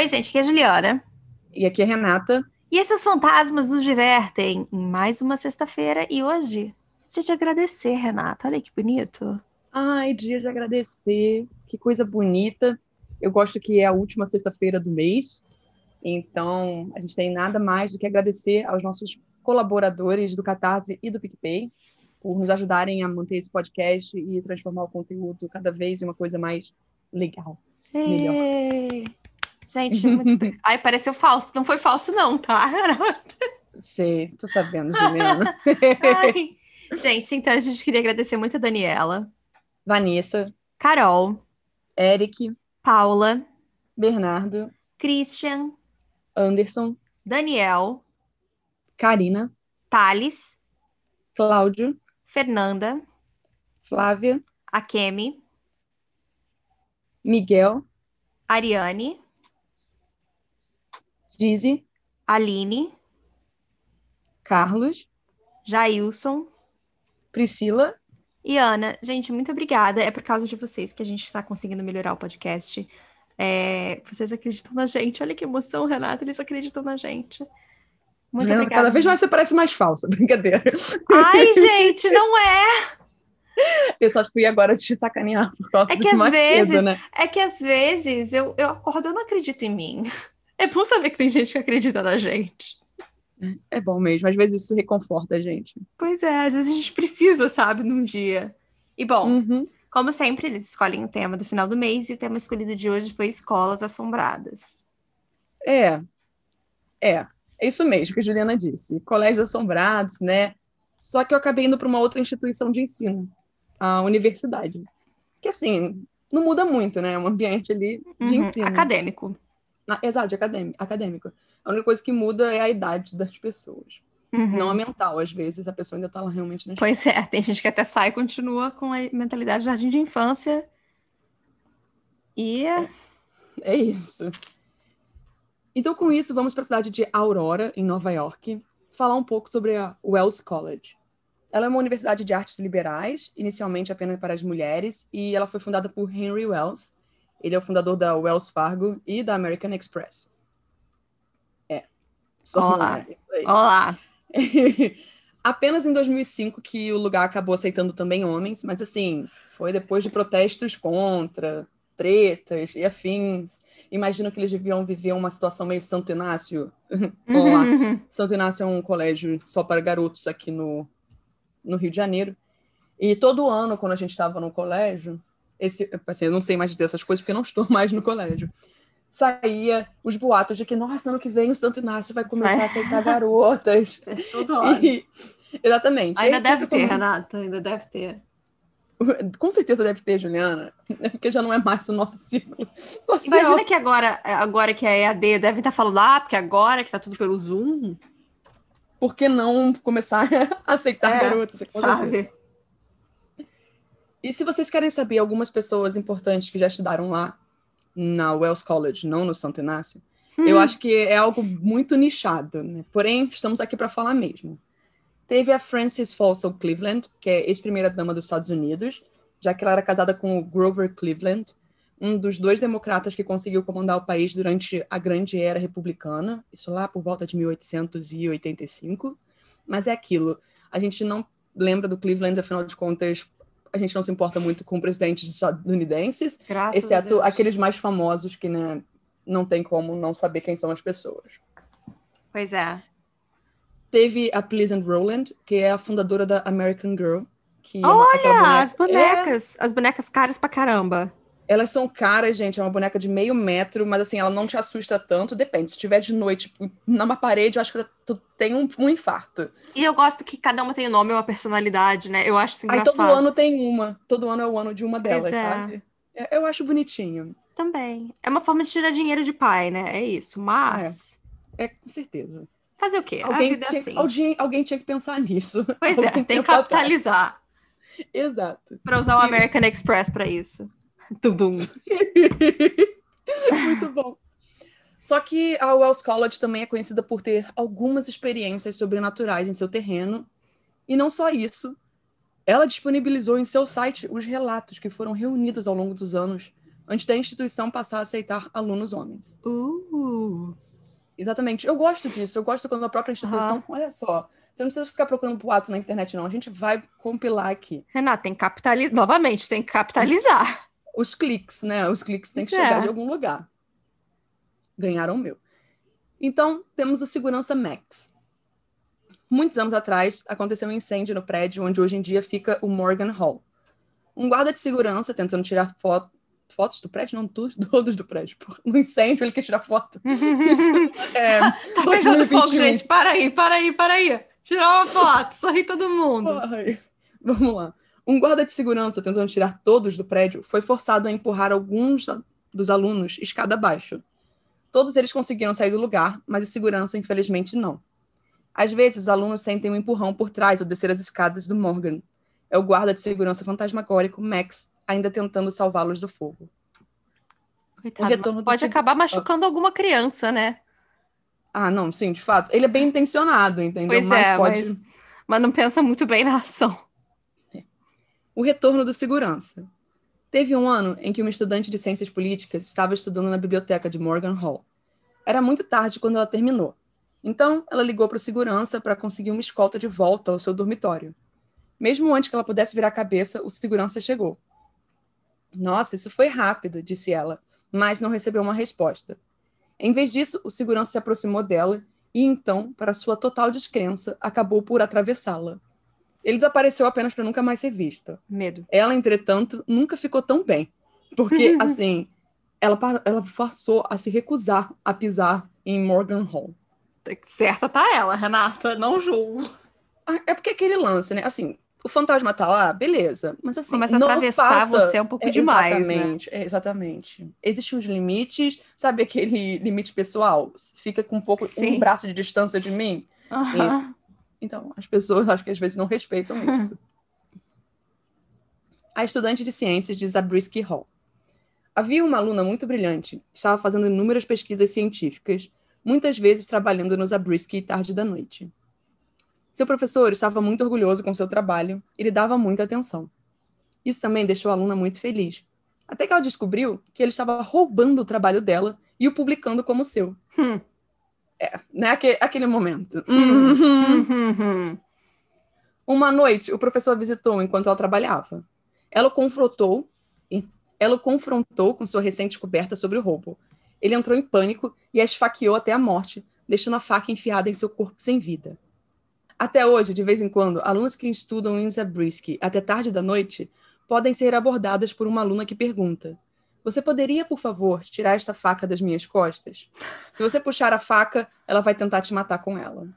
Oi, gente, aqui é a Juliana. E aqui é a Renata. E esses fantasmas nos divertem em mais uma sexta-feira. E hoje, dia de agradecer, Renata. Olha que bonito. Ai, dia de agradecer. Que coisa bonita. Eu gosto que é a última sexta-feira do mês. Então, a gente tem nada mais do que agradecer aos nossos colaboradores do Catarse e do PicPay por nos ajudarem a manter esse podcast e transformar o conteúdo cada vez em uma coisa mais legal. Melhor. Gente, muito bem. Ai, pareceu falso. Não foi falso, não, tá? Sei, tô sabendo, Juliana. Ai. Gente, então a gente queria agradecer muito a Daniela, Vanessa, Carol, Eric, Paula, Bernardo, Christian, Anderson, Daniel, Karina, Thales, Cláudio, Fernanda, Flávia, Akemi, Miguel, Ariane, Gizi, Aline, Carlos, Jailson Priscila. e Ana. Gente, muito obrigada. É por causa de vocês que a gente está conseguindo melhorar o podcast. É, vocês acreditam na gente. Olha que emoção, Renata. Eles acreditam na gente. Muito Juliana, obrigada. cada vez mais você parece mais falsa, brincadeira. Ai, gente, não é. Eu só fui agora te sacanear por causa É que às vezes- né? É que às vezes eu, eu acordo, eu não acredito em mim. É bom saber que tem gente que acredita na gente. É bom mesmo, às vezes isso reconforta a gente. Pois é, às vezes a gente precisa, sabe, num dia. E bom, Uhum. como sempre, eles escolhem o tema do final do mês e o tema escolhido de hoje foi Escolas Assombradas. É, é, é isso mesmo que a Juliana disse. Colégios assombrados, né? Só que eu acabei indo para uma outra instituição de ensino, a universidade. Que assim, não muda muito, né? É um ambiente ali de Uhum, ensino. Acadêmico. Ah, Exato, de acadêmico, acadêmico. A única coisa que muda é a idade das pessoas. Uhum. Não a mental, às vezes, a pessoa ainda está lá realmente na. Pois é, tem gente que até sai e continua com a mentalidade de jardim de infância. E é- É isso. Então, com isso, vamos para a cidade de Aurora, em Nova York, falar um pouco sobre a Wells College. Ela é uma universidade de artes liberais, inicialmente apenas para as mulheres, e ela foi fundada por Henry Wells. Ele é o fundador da Wells Fargo e da American Express. É. Só Olá. é. Olá. Apenas em 2005 que o lugar acabou aceitando também homens, mas assim, foi depois de protestos contra, tretas e afins. Imagino que eles deviam viver uma situação meio Santo Inácio. Vamos lá. Uhum. Santo Inácio é um colégio só para garotos aqui no, no Rio de Janeiro. E todo ano, quando a gente estava no colégio, esse, assim, eu não sei mais dessas coisas porque não estou mais no colégio. Saía os boatos de que, nossa, ano que vem o Santo Inácio vai começar a aceitar garotas. Todo E- exatamente. Ainda Aí deve ter, como- Renata, ainda deve ter. Com certeza deve ter, Juliana. É porque já não é mais o nosso ciclo social. Imagina que agora, agora que a EAD deve estar falando, ah, porque agora que tá tudo pelo Zoom, Por que não começar a aceitar É, garotas? Sabe? E se vocês querem saber algumas pessoas importantes que já estudaram lá na Wells College, não no Santo Inácio, eu Hum. acho que é algo muito nichado, né? Porém, estamos aqui para falar mesmo. Teve a Frances Folsom Cleveland, que é ex-primeira-dama dos Estados Unidos, já que ela era casada com o Grover Cleveland, um dos dois democratas que conseguiu comandar o país durante a grande era republicana, isso lá por volta de 1885. Mas é aquilo, a gente não lembra do Cleveland, afinal de contas, a gente não se importa muito com presidentes estadunidenses, Graças exceto aqueles mais famosos que né, não tem como não saber quem são as pessoas. Pois é. Teve a Pleasant Rowland, que é a fundadora da American Girl. Que é Olha, aquela boneca- as bonecas. As bonecas caras pra caramba. É, elas são caras, gente. É uma boneca de meio metro, mas assim, ela não te assusta tanto. Depende. Se tiver de noite numa parede, eu acho que tu tem um, um infarto. E eu gosto que cada uma tem um nome e uma personalidade, né? Eu acho isso Aí engraçado. todo ano tem uma. Todo ano é o ano de uma delas, é. sabe? É, Eu acho bonitinho. Também. É uma forma de tirar dinheiro de pai, né? É isso. Mas. É, com certeza. Fazer o quê? a Alguém vida é tinha, assim. alguém, alguém tinha que pensar nisso. Pois é, tem que tempo atrás. capitalizar Exato. pra usar o American Express pra isso. Tudum. Muito bom. Só que a Wells College também é conhecida por ter algumas experiências sobrenaturais em seu terreno. E não só isso. Ela disponibilizou em seu site os relatos que foram reunidos ao longo dos anos antes da instituição passar a aceitar alunos homens. Uh. Exatamente. Eu gosto disso. Eu gosto quando a própria instituição. Aham. Olha só. Você não precisa ficar procurando boato na internet, não. A gente vai compilar aqui. Renata, tem que capitalizar. Novamente, tem que capitalizar. Os cliques, né? Os cliques têm que Isso chegar é. de algum lugar. Ganharam o meu. Então, temos o segurança Max. Muitos anos atrás, aconteceu um incêndio no prédio onde hoje em dia fica o Morgan Hall. Um guarda de segurança tentando tirar foto, fotos do prédio, não todos, todos do prédio. No incêndio, ele quer tirar foto. Isso é, Tá pegando fogo, 2021. gente. Para aí, para aí, para aí. Tirar uma foto, sorri todo mundo. Ai, vamos lá. Um guarda de segurança tentando tirar todos do prédio foi forçado a empurrar alguns dos alunos escada abaixo. Todos eles conseguiram sair do lugar, mas o segurança, infelizmente, não. Às vezes, os alunos sentem um empurrão por trás ao descer as escadas do Morgan. É o guarda de segurança fantasmagórico, Max, ainda tentando salvá-los do fogo. Coitado, pode acabar machucando alguma criança, né? Ah, não, sim, de fato. Ele é bem intencionado, entendeu? Pois mas é, pode... mas, mas não pensa muito bem na ação. O retorno do segurança. Teve um ano em que uma estudante de ciências políticas estava estudando na biblioteca de Morgan Hall. Era muito tarde quando ela terminou. Então, ela ligou para o segurança para conseguir uma escolta de volta ao seu dormitório. Mesmo antes que ela pudesse virar a cabeça, o segurança chegou. Nossa, isso foi rápido, disse ela, mas não recebeu uma resposta. Em vez disso, o segurança se aproximou dela e então, para sua total descrença, acabou por atravessá-la. Ele desapareceu apenas para nunca mais ser vista. Medo. Ela, entretanto, nunca ficou tão bem. Porque, assim, ela, ela passou a se recusar a pisar em Morgan Hall. Certa tá ela, Renata, não julgo. Ah, É porque aquele lance, né? Assim, o fantasma tá lá, beleza. Mas assim, Mas não atravessar passa- você é um pouco É, demais, né? Exatamente, é, exatamente. Existem os limites, sabe aquele limite pessoal? Fica com um pouco, Sim. um braço de distância de mim. Aham. Então, as pessoas acho que às vezes não respeitam isso. a estudante de ciências de Zabriskie Hall. Havia uma aluna muito brilhante, estava fazendo inúmeras pesquisas científicas, muitas vezes trabalhando no Zabriskie tarde da noite. Seu professor estava muito orgulhoso com seu trabalho e lhe dava muita atenção. Isso também deixou a aluna muito feliz, até que ela descobriu que ele estava roubando o trabalho dela e o publicando como seu. Hum. É, né? Aquele, aquele momento. Uhum. Uhum. Uma noite, o professor visitou enquanto ela trabalhava. Ela o confrontou, ela o confrontou com sua recente coberta sobre o roubo. Ele entrou em pânico e a esfaqueou até a morte, deixando a faca enfiada em seu corpo sem vida. Até hoje, de vez em quando, alunos que estudam em Zabriskie até tarde da noite podem ser abordadas por uma aluna que pergunta: Você poderia, por favor, tirar esta faca das minhas costas? Se você puxar a faca, ela vai tentar te matar com ela.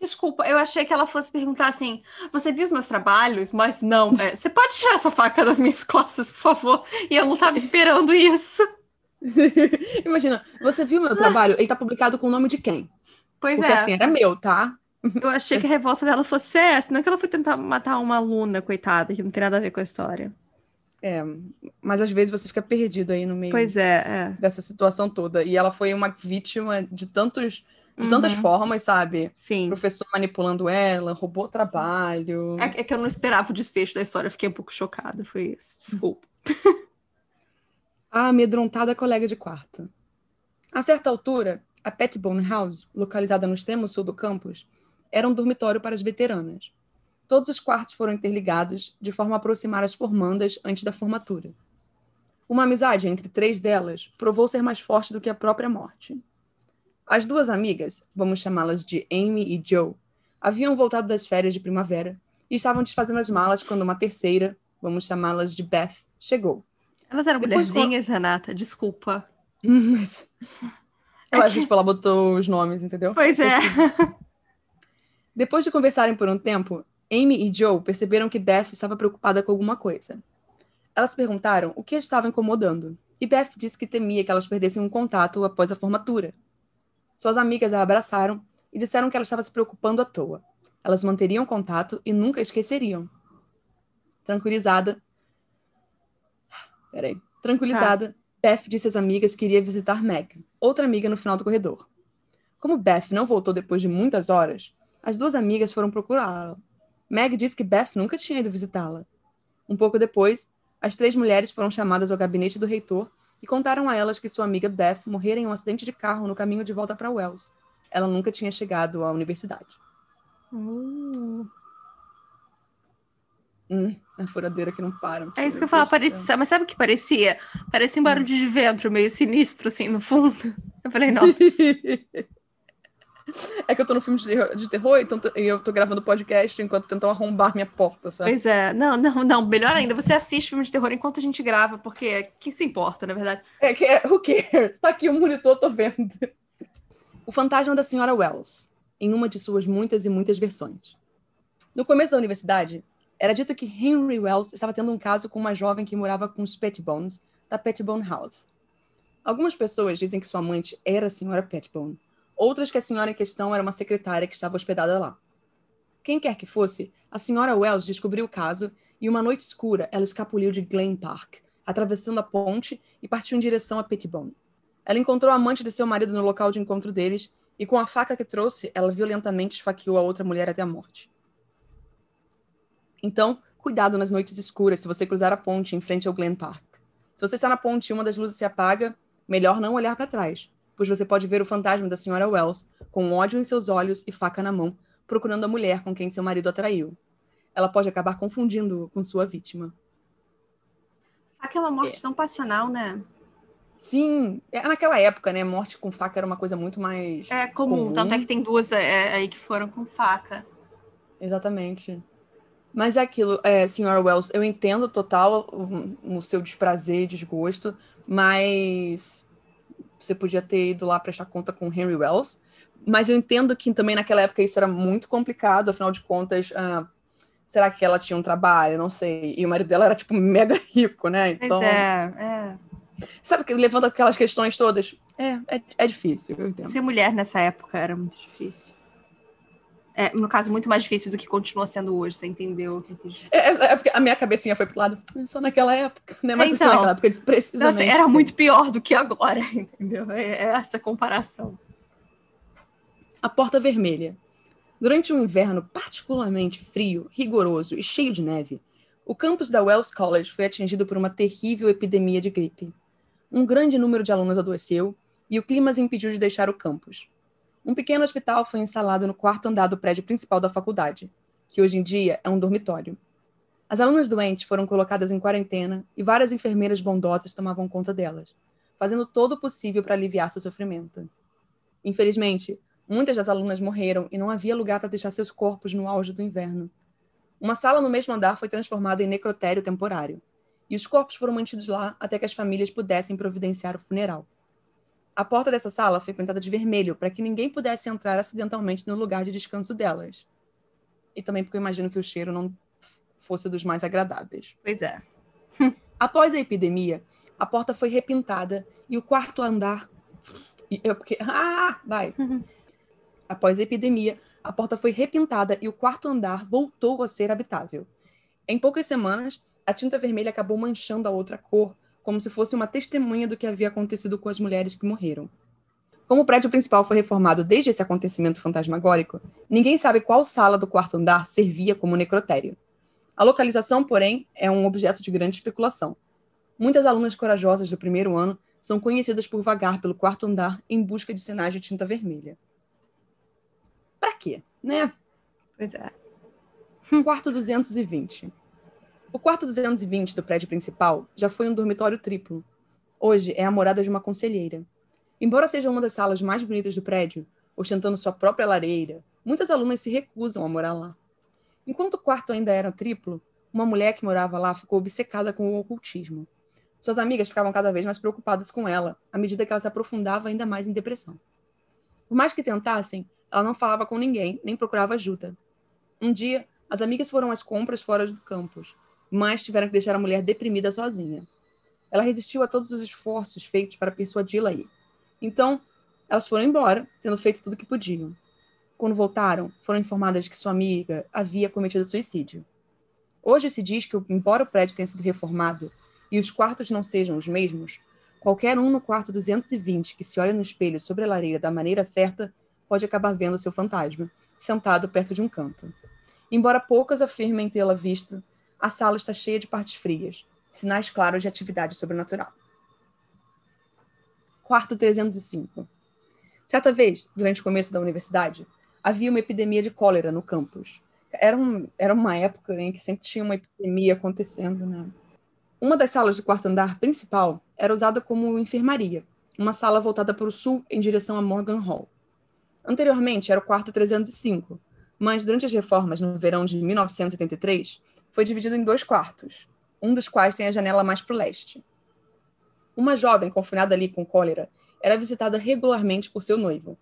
Desculpa, eu achei que ela fosse perguntar assim: você viu os meus trabalhos? Mas não, é, você pode tirar essa faca das minhas costas, por favor? E eu não tava esperando isso. Imagina, você viu meu trabalho? Ele tá publicado com o nome de quem? Pois Porque é, assim, era meu, tá? eu achei que a revolta dela fosse essa, não que ela foi tentar matar uma aluna, coitada, que não tem nada a ver com a história. É, mas às vezes você fica perdido aí no meio Pois é, é. dessa situação toda. E ela foi uma vítima de tantos, de tantas Uhum. formas, sabe? Sim. Professor manipulando ela, roubou trabalho. É, é que eu não esperava o desfecho da história, fiquei um pouco chocada, foi isso. Desculpa. A amedrontada colega de quarto. A certa altura, a Petbone House, localizada no extremo sul do campus, era um dormitório para as veteranas. Todos os quartos foram interligados de forma a aproximar as formandas antes da formatura. Uma amizade entre três delas provou ser mais forte do que a própria morte. As duas amigas, vamos chamá-las de Amy e Joe, haviam voltado das férias de primavera e estavam desfazendo as malas quando uma terceira, vamos chamá-las de Beth, chegou. Elas eram Depois de mulherzinhas, Renata, desculpa. Mas... Eu acho que tipo, ela botou os nomes, entendeu? Pois é. Depois de conversarem por um tempo, Amy e Joe perceberam que Beth estava preocupada com alguma coisa. Elas perguntaram o que as estava incomodando, e Beth disse que temia que elas perdessem um contato após a formatura. Suas amigas a abraçaram e disseram que ela estava se preocupando à toa. Elas manteriam contato e nunca esqueceriam. Tranquilizada. Peraí. Tranquilizada, Beth disse às amigas que iria visitar Meg, outra amiga no final do corredor. Como Beth não voltou depois de muitas horas, as duas amigas foram procurá-la. Meg disse que Beth nunca tinha ido visitá-la. Um pouco depois, as três mulheres foram chamadas ao gabinete do reitor e contaram a elas que sua amiga Beth morrera em um acidente de carro no caminho de volta para Wells. Ela nunca tinha chegado à universidade. Uh. Hum, a furadeira que não para. É isso que eu falo, parecia, mas sabe o que parecia? Parecia um barulho de vento meio sinistro, assim, no fundo. Eu falei, nossa. É que eu tô no filme de terror, então e eu tô gravando podcast enquanto tentam arrombar minha porta, sabe? Pois é. Não, não, não. Melhor ainda, você assiste filme de terror enquanto a gente grava, porque que se importa, na verdade? É que é, who cares? Tá aqui o monitor, tô vendo. O fantasma da senhora Wells, em uma de suas muitas e muitas versões. No começo da universidade, era dito que Henry Wells estava tendo um caso com uma jovem que morava com os Petbones, da Petbone House. Algumas pessoas dizem que sua amante era a senhora Petbone, outras que a senhora em questão era uma secretária que estava hospedada lá. Quem quer que fosse, a senhora Wells descobriu o caso e uma noite escura ela escapuliu de Glen Park, atravessando a ponte e partiu em direção a Petbone. Ela encontrou a amante de seu marido no local de encontro deles e com a faca que trouxe, ela violentamente esfaqueou a outra mulher até a morte. Então, cuidado nas noites escuras se você cruzar a ponte em frente ao Glen Park. Se você está na ponte e uma das luzes se apaga, melhor não olhar para trás, pois você pode ver o fantasma da senhora Wells, com ódio em seus olhos e faca na mão, procurando a mulher com quem seu marido atraiu. Ela pode acabar confundindo com sua vítima. Faca é uma morte é. tão passional, né? Sim, é, naquela época, né? Morte com faca era uma coisa muito mais. É comum, comum. tanto é que tem duas é, aí que foram com faca. Exatamente. Mas é aquilo, é, senhora Wells, eu entendo total o, o seu desprazer e desgosto, mas você podia ter ido lá prestar conta com Henry Wells. Mas eu entendo que também naquela época isso era muito complicado, afinal de contas, uh, será que ela tinha um trabalho? Não sei. E o marido dela era, tipo, mega rico, né? Então, pois é, é. Sabe que levanta aquelas questões todas? É, é, é difícil, eu entendo. Ser mulher nessa época era muito difícil. É, no caso, muito mais difícil do que continua sendo hoje, você entendeu o que eu quis dizer. É, é, porque a minha cabecinha foi pro lado, só naquela época, né? Mas então, só naquela época, precisamente. Então, assim, era muito pior do que agora, entendeu? É, é essa comparação. A Porta Vermelha. Durante um inverno particularmente frio, rigoroso e cheio de neve, o campus da Wells College foi atingido por uma terrível epidemia de gripe. Um grande número de alunos adoeceu e o clima as impediu de deixar o campus um pequeno hospital foi instalado no quarto andar do prédio principal da faculdade, que hoje em dia é um dormitório. As alunas doentes foram colocadas em quarentena e várias enfermeiras bondosas tomavam conta delas, fazendo todo o possível para aliviar seu sofrimento. Infelizmente, muitas das alunas morreram e não havia lugar para deixar seus corpos no auge do inverno. Uma sala no mesmo andar foi transformada em necrotério temporário, e os corpos foram mantidos lá até que as famílias pudessem providenciar o funeral. A porta dessa sala foi pintada de vermelho para que ninguém pudesse entrar acidentalmente no lugar de descanso delas. E também porque eu imagino que o cheiro não fosse dos mais agradáveis. Pois é. Após a epidemia, a porta foi repintada e o quarto andar. Eu, porque... Ah, vai! Após a epidemia, a porta foi repintada e o quarto andar voltou a ser habitável. Em poucas semanas, a tinta vermelha acabou manchando a outra cor, como se fosse uma testemunha do que havia acontecido com as mulheres que morreram. Como o prédio principal foi reformado desde esse acontecimento fantasmagórico, ninguém sabe qual sala do quarto andar servia como necrotério. A localização, porém, é um objeto de grande especulação. Muitas alunas corajosas do primeiro ano são conhecidas por vagar pelo quarto andar em busca de sinais de tinta vermelha. Para quê, né? Pois é. Quarto 220. O quarto 220 do prédio principal já foi um dormitório triplo. Hoje é a morada de uma conselheira. Embora seja uma das salas mais bonitas do prédio, ostentando sua própria lareira, muitas alunas se recusam a morar lá. Enquanto o quarto ainda era triplo, uma mulher que morava lá ficou obcecada com o ocultismo. Suas amigas ficavam cada vez mais preocupadas com ela, à medida que ela se aprofundava ainda mais em depressão. Por mais que tentassem, ela não falava com ninguém, nem procurava ajuda. Um dia, as amigas foram às compras fora do campus, mas tiveram que deixar a mulher deprimida sozinha. Ela resistiu a todos os esforços feitos para persuadi-la a ir. Então, elas foram embora, tendo feito tudo o que podiam. Quando voltaram, foram informadas de que sua amiga havia cometido suicídio. Hoje se diz que, embora o prédio tenha sido reformado e os quartos não sejam os mesmos, qualquer um no quarto 220 que se olha no espelho sobre a lareira da maneira certa pode acabar vendo seu fantasma, sentado perto de um canto. Embora poucas afirmem tê-la vista, a sala está cheia de partes frias. sinais claros de atividade sobrenatural. Quarto 305. Certa vez, durante o começo da universidade, havia uma epidemia de cólera no campus. Era, um, era uma época em que sempre tinha uma epidemia acontecendo, né? Uma das salas do quarto andar principal era usada como enfermaria, uma sala voltada para o sul em direção a Morgan Hall. Anteriormente era o quarto 305, mas durante as reformas no verão de 1983, foi dividido em dois quartos, um dos quais tem a janela mais para o leste. Uma jovem confinada ali com cólera era visitada regularmente por seu noivo.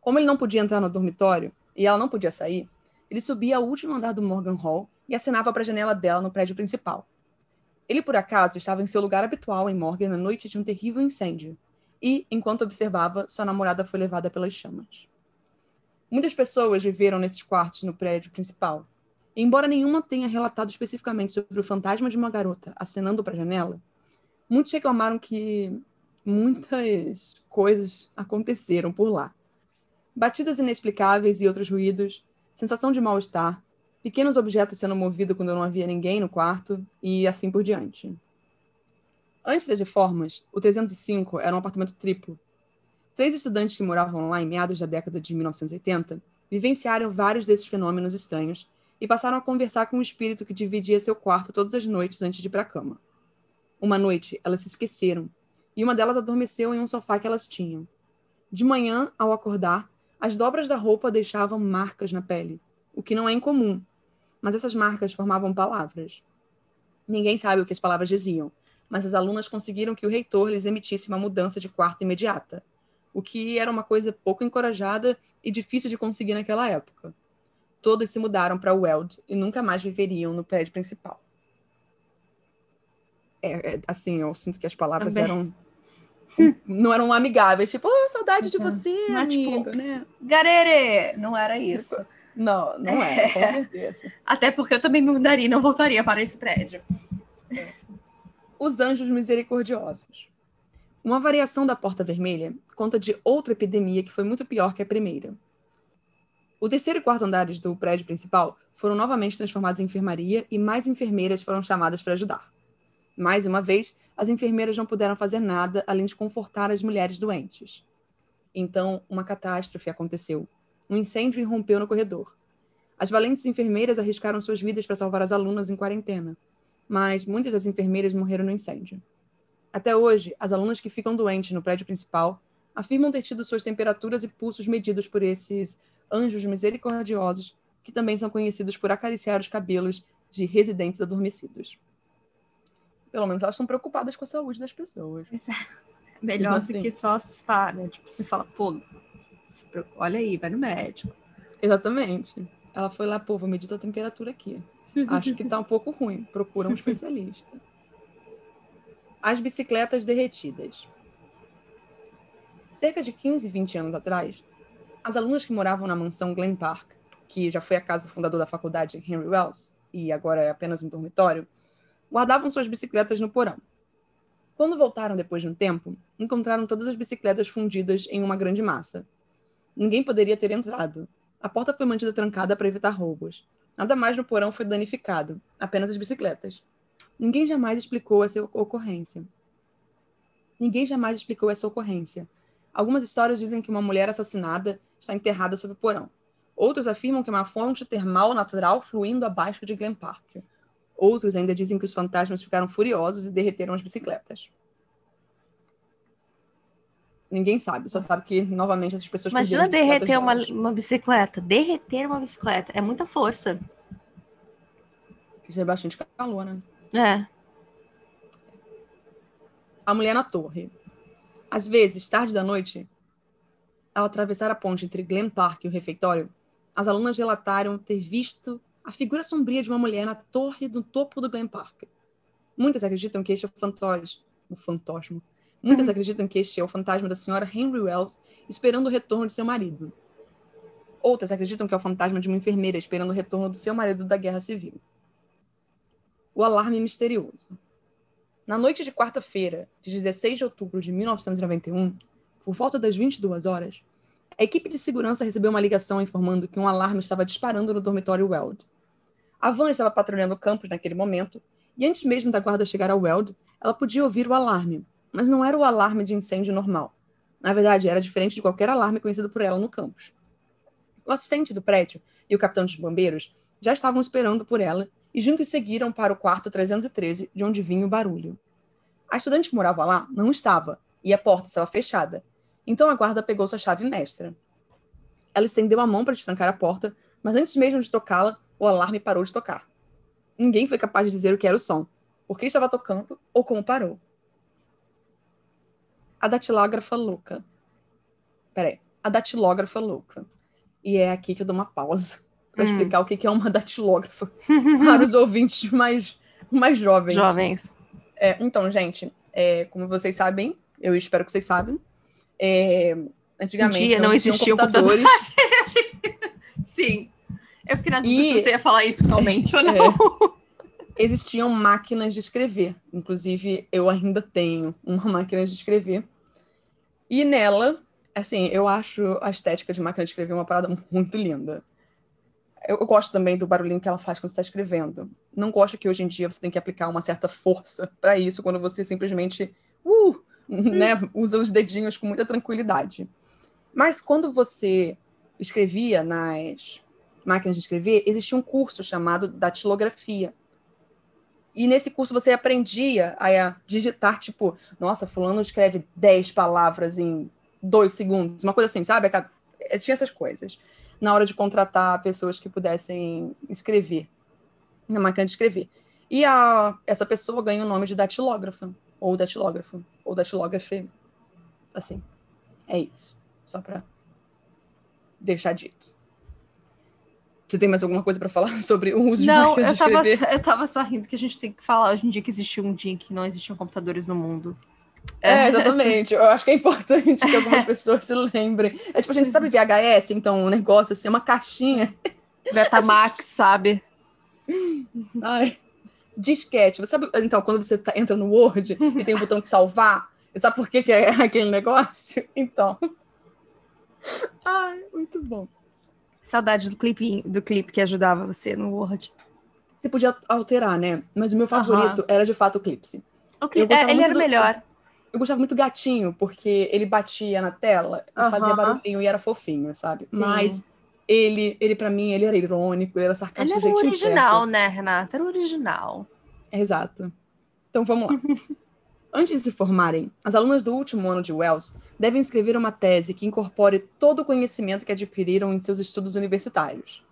Como ele não podia entrar no dormitório e ela não podia sair, ele subia ao último andar do Morgan Hall e acenava para a janela dela no prédio principal. Ele, por acaso, estava em seu lugar habitual em Morgan na noite de um terrível incêndio, e, enquanto observava, sua namorada foi levada pelas chamas. Muitas pessoas viveram nesses quartos no prédio principal, embora nenhuma tenha relatado especificamente sobre o fantasma de uma garota acenando para a janela, muitos reclamaram que muitas coisas aconteceram por lá. Batidas inexplicáveis e outros ruídos, sensação de mal-estar, pequenos objetos sendo movidos quando não havia ninguém no quarto e assim por diante. Antes das reformas, o 305 era um apartamento triplo. Três estudantes que moravam lá em meados da década de 1980 vivenciaram vários desses fenômenos estranhos e passaram a conversar com o espírito que dividia seu quarto todas as noites antes de ir para a cama. Uma noite, elas se esqueceram e uma delas adormeceu em um sofá que elas tinham. De manhã, ao acordar, as dobras da roupa deixavam marcas na pele, o que não é incomum, mas essas marcas formavam palavras. Ninguém sabe o que as palavras diziam, mas as alunas conseguiram que o reitor lhes emitisse uma mudança de quarto imediata, o que era uma coisa pouco encorajada e difícil de conseguir naquela época. Todos se mudaram para Weld e nunca mais viveriam no prédio principal. É, é, assim, eu sinto que as palavras Também. eram não eram amigáveis, tipo, oh, saudade de você, não é, amigo, tipo, né? Garere! Não era isso. Tipo, não, não é, é, com certeza. Até porque eu também me mudaria e não voltaria para esse prédio. Os Anjos Misericordiosos. Uma variação da Porta Vermelha conta de outra epidemia que foi muito pior que a primeira. O terceiro e quarto andares do prédio principal foram novamente transformados em enfermaria e mais enfermeiras foram chamadas para ajudar. Mais uma vez, as enfermeiras não puderam fazer nada além de confortar as mulheres doentes. Então, uma catástrofe aconteceu um incêndio irrompeu no corredor. As valentes enfermeiras arriscaram suas vidas para salvar as alunas em quarentena, mas muitas das enfermeiras morreram no incêndio. Até hoje, as alunas que ficam doentes no prédio principal afirmam ter tido suas temperaturas e pulsos medidos por esses anjos misericordiosos, que também são conhecidos por acariciar os cabelos de residentes adormecidos. Pelo menos elas estão preocupadas com a saúde das pessoas. Melhor então, do que só assustar, né? Tipo, você fala, pô, olha aí, vai no médico. Exatamente. Ela foi lá, pô, vou medir a temperatura aqui. Acho que tá um pouco ruim. Procura um especialista. As bicicletas derretidas. Cerca de 15, 20 anos atrás, as alunas que moravam na mansão Glen Park, que já foi a casa do fundador da faculdade Henry Wells, e agora é apenas um dormitório, guardavam suas bicicletas no porão. Quando voltaram depois de um tempo, encontraram todas as bicicletas fundidas em uma grande massa, Ninguém poderia ter entrado. A porta foi mantida trancada para evitar roubos. Nada mais no porão foi danificado, apenas as bicicletas. Ninguém jamais explicou essa ocorrência. Ninguém jamais explicou essa ocorrência. Algumas histórias dizem que uma mulher assassinada está enterrada sob o porão. Outros afirmam que uma fonte termal natural fluindo abaixo de Glen Park. Outros ainda dizem que os fantasmas ficaram furiosos e derreteram as bicicletas. Ninguém sabe, só sabe que, novamente, essas pessoas Imagina derreter uma, uma bicicleta. Derreter uma bicicleta. É muita força. Isso é bastante calor, né? É. A mulher na torre. Às vezes, tarde da noite, ao atravessar a ponte entre Glen Park e o refeitório, as alunas relataram ter visto a figura sombria de uma mulher na torre do topo do Glen Park. Muitas acreditam que este é o fantasma, o fantasma Muitas uhum. acreditam que este é o fantasma da senhora Henry Wells esperando o retorno de seu marido. Outras acreditam que é o fantasma de uma enfermeira esperando o retorno do seu marido da guerra civil. O alarme misterioso. Na noite de quarta-feira, de 16 de outubro de 1991, por volta das 22 horas, a equipe de segurança recebeu uma ligação informando que um alarme estava disparando no dormitório Weld. A van estava patrulhando o campus naquele momento E antes mesmo da guarda chegar ao Weld, ela podia ouvir o alarme, mas não era o alarme de incêndio normal. Na verdade, era diferente de qualquer alarme conhecido por ela no campus. O assistente do prédio e o capitão dos bombeiros já estavam esperando por ela e juntos seguiram para o quarto 313, de onde vinha o barulho. A estudante que morava lá não estava, e a porta estava fechada. Então a guarda pegou sua chave mestra. Ela estendeu a mão para destrancar a porta, mas antes mesmo de tocá-la, o alarme parou de tocar. Ninguém foi capaz de dizer o que era o som, por que estava tocando ou como parou. A datilógrafa louca. Peraí. A datilógrafa louca. E é aqui que eu dou uma pausa para hum. explicar o que é uma datilógrafa para os ouvintes mais, mais jovens. Jovens. É, então, gente, é, como vocês sabem, eu espero que vocês sabem, é, antigamente um dia não, não existiam computadores. Sim. Eu fiquei na dúvida se você ia falar isso realmente ou é. não. Existiam máquinas de escrever. Inclusive, eu ainda tenho uma máquina de escrever. E nela, assim, eu acho a estética de máquina de escrever uma parada muito linda. Eu, eu gosto também do barulhinho que ela faz quando está escrevendo. Não gosto que hoje em dia você tem que aplicar uma certa força para isso, quando você simplesmente uh, né, usa os dedinhos com muita tranquilidade. Mas quando você escrevia nas máquinas de escrever, existia um curso chamado datilografia. E nesse curso você aprendia a digitar, tipo, nossa, fulano escreve 10 palavras em dois segundos, uma coisa assim, sabe? Existiam essas coisas. Na hora de contratar pessoas que pudessem escrever, na máquina de escrever. E a, essa pessoa ganha o nome de datilógrafa, ou datilógrafo, ou datilógrafe. Assim, é isso. Só para deixar dito. Você tem mais alguma coisa para falar sobre o uso não, de máquina eu tava, eu tava só rindo que a gente tem que falar hoje em dia que existiu um dia em que não existiam computadores no mundo. É, exatamente. Eu acho que é importante que algumas pessoas se lembrem. É tipo, a gente sabe VHS, então, um negócio assim, uma caixinha. Betamax, sabe? Ai. Disquete. Você sabe, então, quando você tá, entra no Word e tem o um botão de salvar, sabe por que, que é aquele negócio? Então. Ai, muito bom. Saudade do clipe, do clipe que ajudava você no Word. Você podia alterar, né? Mas o meu favorito uhum. era de fato o Clipse. O clipe, é, ele era do, melhor. Eu gostava muito do gatinho, porque ele batia na tela uhum. fazia barulhinho e era fofinho, sabe? Sim. Mas ele, ele para mim, ele era irônico, ele era sarcástico. Ele era o original, né, Renata? Era o original. Exato. Então vamos lá. Antes de se formarem, as alunas do último ano de Wells devem escrever uma tese que incorpore todo o conhecimento que adquiriram em seus estudos universitários.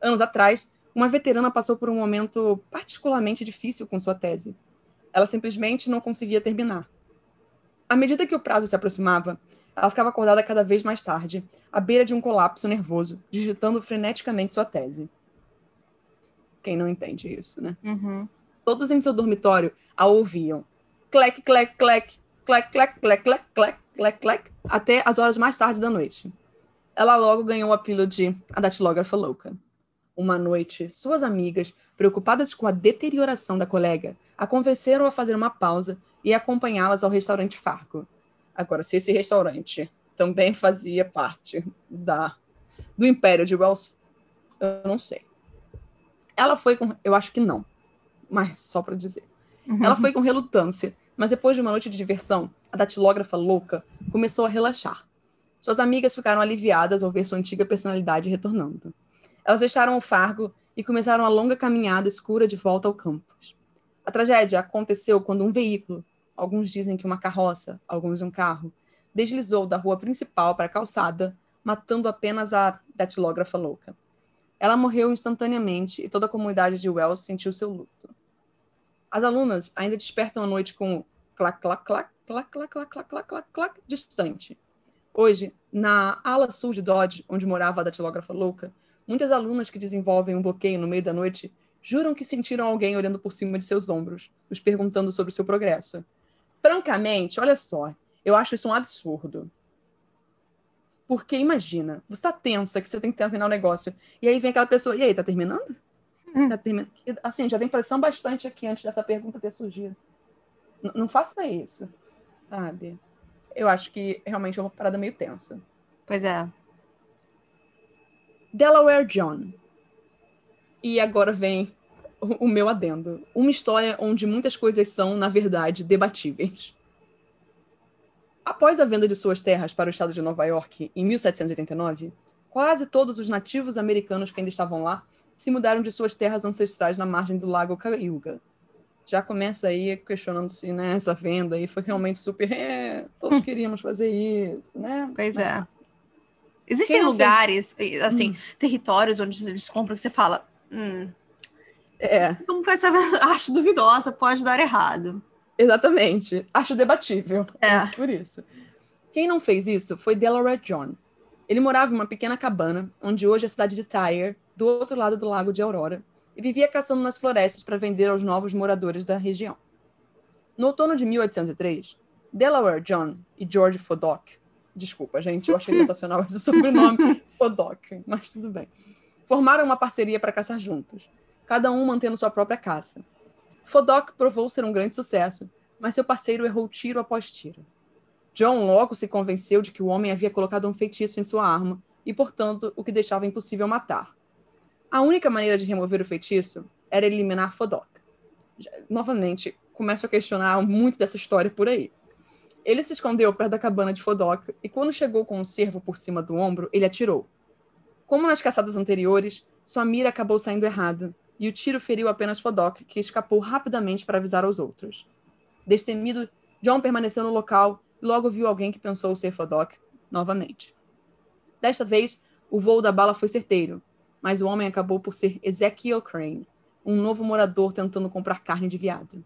Anos atrás, uma veterana passou por um momento particularmente difícil com sua tese. Ela simplesmente não conseguia terminar. À medida que o prazo se aproximava, ela ficava acordada cada vez mais tarde, à beira de um colapso nervoso, digitando freneticamente sua tese. Quem não entende isso, né? Uhum. Todos em seu dormitório a ouviam, clec, clec, clec, clec, clec, clec, clec, clec, clec, clec, até as horas mais tarde da noite. Ela logo ganhou o apelido de a datilógrafa louca. Uma noite, suas amigas, preocupadas com a deterioração da colega, a convenceram a fazer uma pausa e acompanhá-las ao restaurante Farco. Agora, se esse restaurante também fazia parte da do império de Wells, eu não sei. Ela foi com, eu acho que não, mas só para dizer. Uhum. Ela foi com relutância, mas depois de uma noite de diversão, a datilógrafa louca começou a relaxar. Suas amigas ficaram aliviadas ao ver sua antiga personalidade retornando. Elas deixaram o Fargo e começaram a longa caminhada escura de volta ao campus. A tragédia aconteceu quando um veículo, alguns dizem que uma carroça, alguns um carro, deslizou da rua principal para a calçada, matando apenas a datilógrafa louca. Ela morreu instantaneamente e toda a comunidade de Wells sentiu seu luto. As alunas ainda despertam à noite com clac, clac, clac, clac, clac, clac, clac, clac, clac, clac, distante. Hoje, na ala sul de Dodge, onde morava a datilógrafa louca, muitas alunas que desenvolvem um bloqueio no meio da noite juram que sentiram alguém olhando por cima de seus ombros, os perguntando sobre o seu progresso. Francamente, olha só, eu acho isso um absurdo. Porque imagina, você tá tensa que você tem que terminar o negócio, e aí vem aquela pessoa, e aí, tá terminando? Hum. Tá terminando? Assim, já tem pressão bastante aqui antes dessa pergunta ter surgido. N não faça isso, sabe? Eu acho que realmente é uma parada meio tensa. Pois é. Delaware John. E agora vem o, meu adendo. Uma história onde muitas coisas são, na verdade, debatíveis. Após a venda de suas terras para o estado de Nova York em 1789, quase todos os nativos americanos que ainda estavam lá se mudaram de suas terras ancestrais na margem do lago Cayuga. Já começa aí questionando se né, essa venda aí foi realmente super. É, todos queríamos fazer isso, né? Pois é. Existem lugares, fez... assim, hum. territórios onde eles compram que você fala. Hum, é. Como foi essa. Acho duvidosa, pode dar errado. Exatamente. Acho debatível. É. Por isso. Quem não fez isso foi Delaware John. Ele morava em uma pequena cabana, onde hoje é a cidade de Tyre, do outro lado do lago de Aurora, e vivia caçando nas florestas para vender aos novos moradores da região. No outono de 1803, Delaware John e George Fodock, desculpa, gente, eu achei sensacional esse sobrenome, Fodock, mas tudo bem, formaram uma parceria para caçar juntos, cada um mantendo sua própria caça. Fodock provou ser um grande sucesso, mas seu parceiro errou tiro após tiro. John logo se convenceu de que o homem havia colocado um feitiço em sua arma e, portanto, o que deixava impossível matar. A única maneira de remover o feitiço era eliminar Fodock. Novamente, começo a questionar muito dessa história por aí. Ele se escondeu perto da cabana de Fodock e, quando chegou com um cervo por cima do ombro, ele atirou. Como nas caçadas anteriores, sua mira acabou saindo errada e o tiro feriu apenas Fodok, que escapou rapidamente para avisar aos outros. Destemido, John permaneceu no local e logo viu alguém que pensou ser Fodok novamente. Desta vez, o voo da bala foi certeiro, mas o homem acabou por ser Ezekiel Crane, um novo morador tentando comprar carne de veado.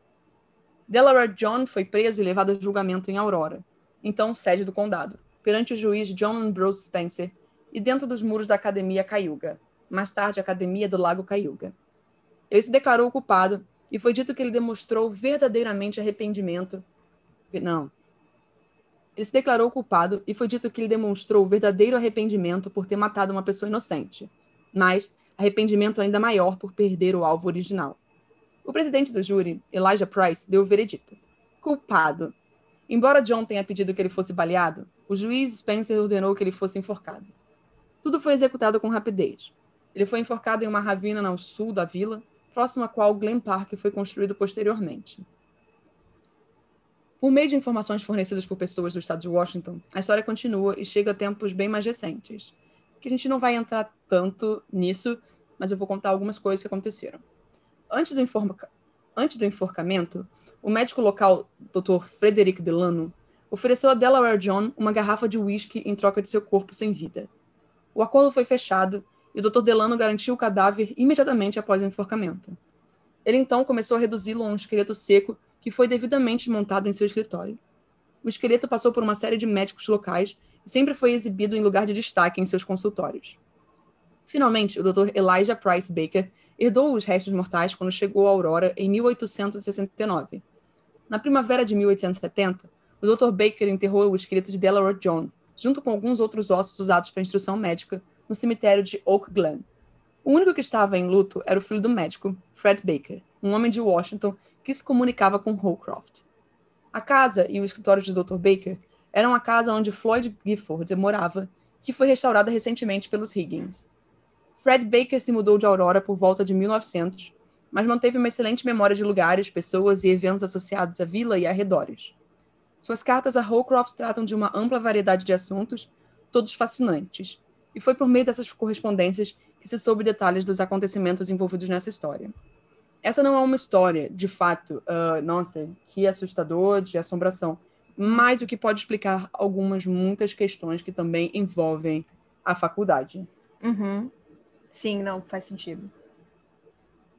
Delaware John foi preso e levado a julgamento em Aurora, então sede do condado, perante o juiz John Ambrose Spencer e dentro dos muros da Academia Cayuga, mais tarde Academia do Lago Cayuga. Ele se declarou culpado e foi dito que ele demonstrou verdadeiramente arrependimento. Não. Ele se declarou culpado e foi dito que ele demonstrou verdadeiro arrependimento por ter matado uma pessoa inocente, mas arrependimento ainda maior por perder o alvo original. O presidente do júri, Elijah Price, deu o veredito. Culpado. Embora John tenha pedido que ele fosse baleado, o juiz Spencer ordenou que ele fosse enforcado. Tudo foi executado com rapidez. Ele foi enforcado em uma ravina no sul da vila, próximo à qual Glen Park foi construído posteriormente. Por meio de informações fornecidas por pessoas do estado de Washington, a história continua e chega a tempos bem mais recentes. Que a gente não vai entrar tanto nisso, mas eu vou contar algumas coisas que aconteceram. Antes do, enforca... Antes do enforcamento, o médico local, Dr. Frederick Delano, ofereceu a Delaware John uma garrafa de uísque em troca de seu corpo sem vida. O acordo foi fechado e o Dr. Delano garantiu o cadáver imediatamente após o enforcamento. Ele então começou a reduzi-lo a um esqueleto seco que foi devidamente montado em seu escritório. O esqueleto passou por uma série de médicos locais e sempre foi exibido em lugar de destaque em seus consultórios. Finalmente, o Dr. Elijah Price Baker herdou os restos mortais quando chegou a Aurora em 1869. Na primavera de 1870, o Dr. Baker enterrou o esqueleto de Delaware John, junto com alguns outros ossos usados para instrução médica, no cemitério de Oak Glen. O único que estava em luto era o filho do médico, Fred Baker, um homem de Washington que se comunicava com Holcroft. A casa e o escritório de Dr. Baker eram a casa onde Floyd Gifford morava, que foi restaurada recentemente pelos Higgins. Fred Baker se mudou de Aurora por volta de 1900, mas manteve uma excelente memória de lugares, pessoas e eventos associados à vila e arredores. Suas cartas a Holcroft tratam de uma ampla variedade de assuntos, todos fascinantes, e foi por meio dessas correspondências que se soube detalhes dos acontecimentos envolvidos nessa história. Essa não é uma história, de fato, uh, nossa, que assustador, de assombração, mas o que pode explicar algumas, muitas questões que também envolvem a faculdade. Uhum. Sim, não, faz sentido.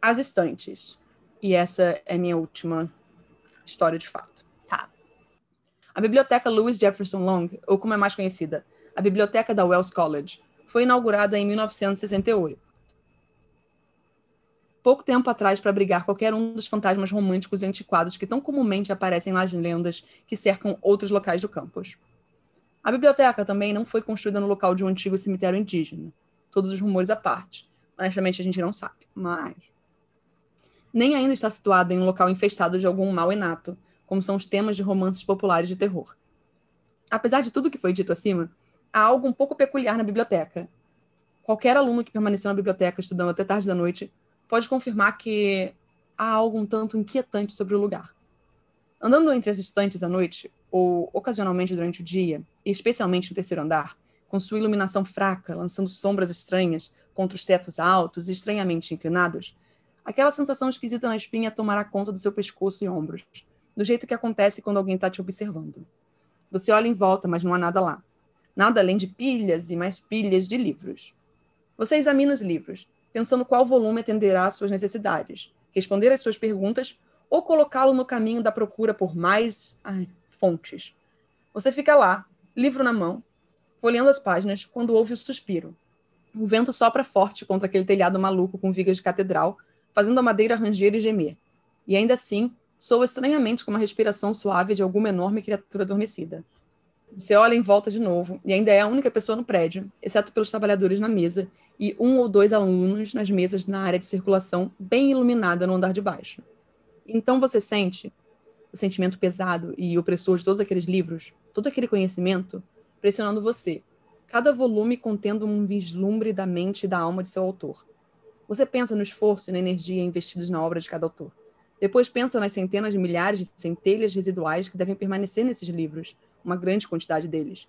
As estantes. E essa é minha última história de fato. Tá. A biblioteca Louis Jefferson Long, ou como é mais conhecida, a biblioteca da Wells College, foi inaugurada em 1968. Pouco tempo atrás para abrigar qualquer um dos fantasmas românticos e antiquados que tão comumente aparecem nas lendas que cercam outros locais do campus. A biblioteca também não foi construída no local de um antigo cemitério indígena. Todos os rumores à parte. Honestamente, a gente não sabe, mas. Nem ainda está situada em um local infestado de algum mal inato, como são os temas de romances populares de terror. Apesar de tudo que foi dito acima, há algo um pouco peculiar na biblioteca. Qualquer aluno que permaneceu na biblioteca estudando até tarde da noite pode confirmar que há algo um tanto inquietante sobre o lugar. Andando entre as estantes à noite, ou ocasionalmente durante o dia, e especialmente no terceiro andar, com sua iluminação fraca, lançando sombras estranhas contra os tetos altos e estranhamente inclinados, aquela sensação esquisita na espinha tomará conta do seu pescoço e ombros, do jeito que acontece quando alguém está te observando. Você olha em volta, mas não há nada lá. Nada além de pilhas e mais pilhas de livros. Você examina os livros, pensando qual volume atenderá às suas necessidades, responder às suas perguntas ou colocá-lo no caminho da procura por mais ai, fontes. Você fica lá, livro na mão, folheando as páginas, quando ouve o suspiro. O vento sopra forte contra aquele telhado maluco com vigas de catedral, fazendo a madeira ranger e gemer. E ainda assim, soa estranhamente como a respiração suave de alguma enorme criatura adormecida. Você olha em volta de novo, e ainda é a única pessoa no prédio, exceto pelos trabalhadores na mesa e um ou dois alunos nas mesas na área de circulação, bem iluminada no andar de baixo. Então você sente o sentimento pesado e opressor de todos aqueles livros, todo aquele conhecimento, pressionando você, cada volume contendo um vislumbre da mente e da alma de seu autor. Você pensa no esforço e na energia investidos na obra de cada autor. Depois pensa nas centenas de milhares de centelhas residuais que devem permanecer nesses livros, uma grande quantidade deles.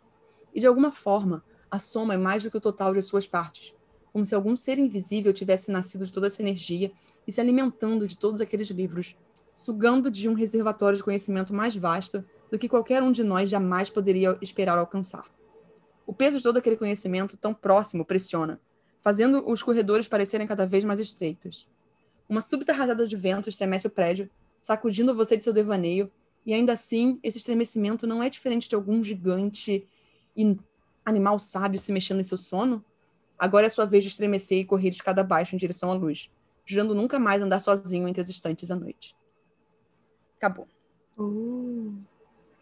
E de alguma forma, a soma é mais do que o total de suas partes, como se algum ser invisível tivesse nascido de toda essa energia e se alimentando de todos aqueles livros, sugando de um reservatório de conhecimento mais vasto do que qualquer um de nós jamais poderia esperar alcançar. O peso de todo aquele conhecimento tão próximo pressiona, fazendo os corredores parecerem cada vez mais estreitos. Uma súbita rajada de vento estremece o prédio, sacudindo você de seu devaneio, e ainda assim, esse estremecimento não é diferente de algum gigante e animal sábio se mexendo em seu sono? Agora é sua vez de estremecer e correr de escada abaixo em direção à luz, jurando nunca mais andar sozinho entre as estantes à noite. Acabou. Uh.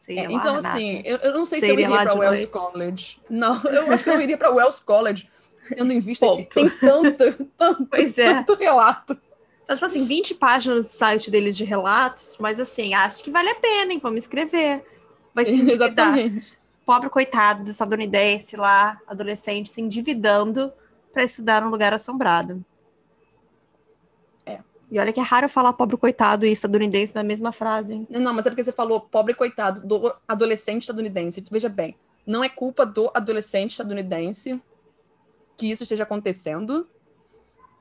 É, então, assim, eu, eu, não sei se eu iria para Wells noite. College. Não, eu acho que eu iria para Wells College, tendo em vista Ponto. que tem tanto, tanto, pois é. tanto relato. Só assim, 20 páginas do site deles de relatos, mas assim, acho que vale a pena, hein? Vamos escrever. Vai se endividar. Exatamente. Pobre coitado do estadunidense lá, adolescente, se endividando para estudar num lugar assombrado. E olha que é raro falar pobre coitado e estadunidense na mesma frase. Hein? Não, mas é porque você falou pobre coitado do adolescente estadunidense. Veja bem, não é culpa do adolescente estadunidense que isso esteja acontecendo.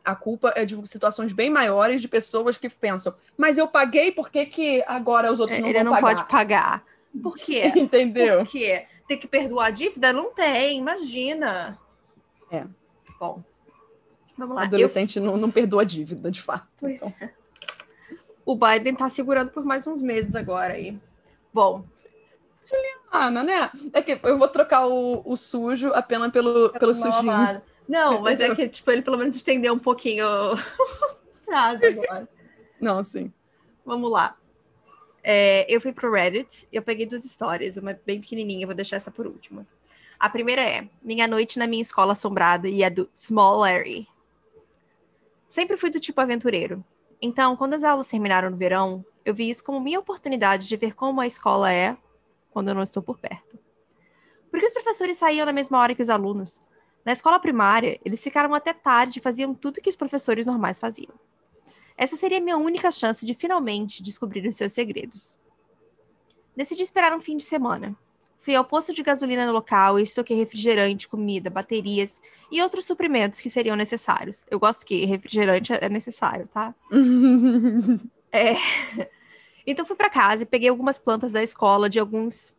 A culpa é de situações bem maiores de pessoas que pensam, mas eu paguei, por que, que agora os outros não Ele vão pagar? Ele não pode pagar. Por quê? Entendeu? Por quê? Ter que perdoar a dívida? Não tem, imagina. É. Bom, Vamos lá. Adolescente eu... não, não perdoa a dívida, de fato. Pois então. é. O Biden tá segurando por mais uns meses agora aí. Bom. Juliana, né? É que eu vou trocar o, o sujo apenas pelo, pelo sujinho. Não, mas é que, tipo, ele pelo menos estendeu um pouquinho atrás agora. Não, sim. Vamos lá. É, eu fui pro Reddit, eu peguei duas histórias, uma bem pequenininha, vou deixar essa por último. A primeira é Minha Noite na Minha Escola Assombrada e é do Small Larry. Sempre fui do tipo aventureiro. Então, quando as aulas terminaram no verão, eu vi isso como minha oportunidade de ver como a escola é quando eu não estou por perto. Porque os professores saíam na mesma hora que os alunos. Na escola primária, eles ficaram até tarde e faziam tudo que os professores normais faziam. Essa seria minha única chance de finalmente descobrir os seus segredos. Decidi esperar um fim de semana, Fui ao posto de gasolina no local e estoquei refrigerante, comida, baterias e outros suprimentos que seriam necessários. Eu gosto que refrigerante é necessário, tá? é. Então fui para casa e peguei algumas plantas da escola de alguns,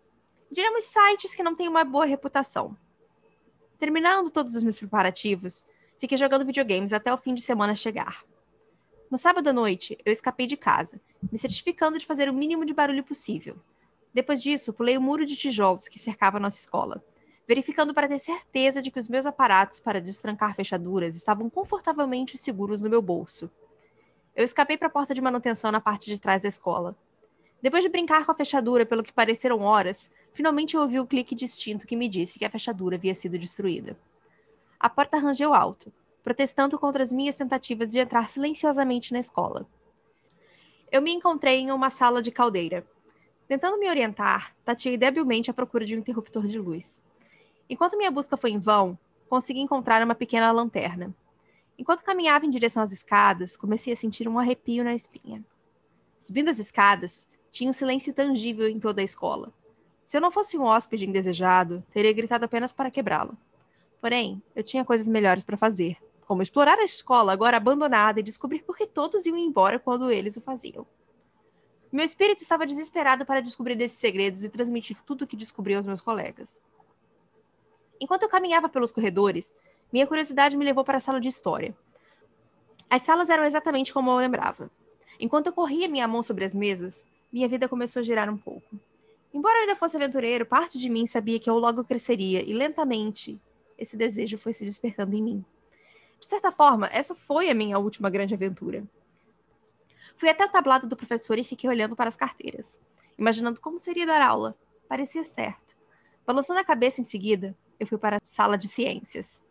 diríamos, sites que não têm uma boa reputação. Terminando todos os meus preparativos, fiquei jogando videogames até o fim de semana chegar. No sábado à noite, eu escapei de casa, me certificando de fazer o mínimo de barulho possível. Depois disso, pulei o muro de tijolos que cercava nossa escola, verificando para ter certeza de que os meus aparatos para destrancar fechaduras estavam confortavelmente seguros no meu bolso. Eu escapei para a porta de manutenção na parte de trás da escola. Depois de brincar com a fechadura pelo que pareceram horas, finalmente ouvi o clique distinto que me disse que a fechadura havia sido destruída. A porta rangeu alto, protestando contra as minhas tentativas de entrar silenciosamente na escola. Eu me encontrei em uma sala de caldeira, Tentando me orientar, tateei debilmente à procura de um interruptor de luz. Enquanto minha busca foi em vão, consegui encontrar uma pequena lanterna. Enquanto caminhava em direção às escadas, comecei a sentir um arrepio na espinha. Subindo as escadas, tinha um silêncio tangível em toda a escola. Se eu não fosse um hóspede indesejado, teria gritado apenas para quebrá-lo. Porém, eu tinha coisas melhores para fazer, como explorar a escola agora abandonada e descobrir por que todos iam embora quando eles o faziam. Meu espírito estava desesperado para descobrir esses segredos e transmitir tudo o que descobri aos meus colegas. Enquanto eu caminhava pelos corredores, minha curiosidade me levou para a sala de história. As salas eram exatamente como eu lembrava. Enquanto eu corria minha mão sobre as mesas, minha vida começou a girar um pouco. Embora ainda fosse aventureiro, parte de mim sabia que eu logo cresceria e lentamente esse desejo foi se despertando em mim. De certa forma, essa foi a minha última grande aventura. Fui até o tablado do professor e fiquei olhando para as carteiras, imaginando como seria dar aula. Parecia certo. Balançando a cabeça em seguida, eu fui para a sala de ciências.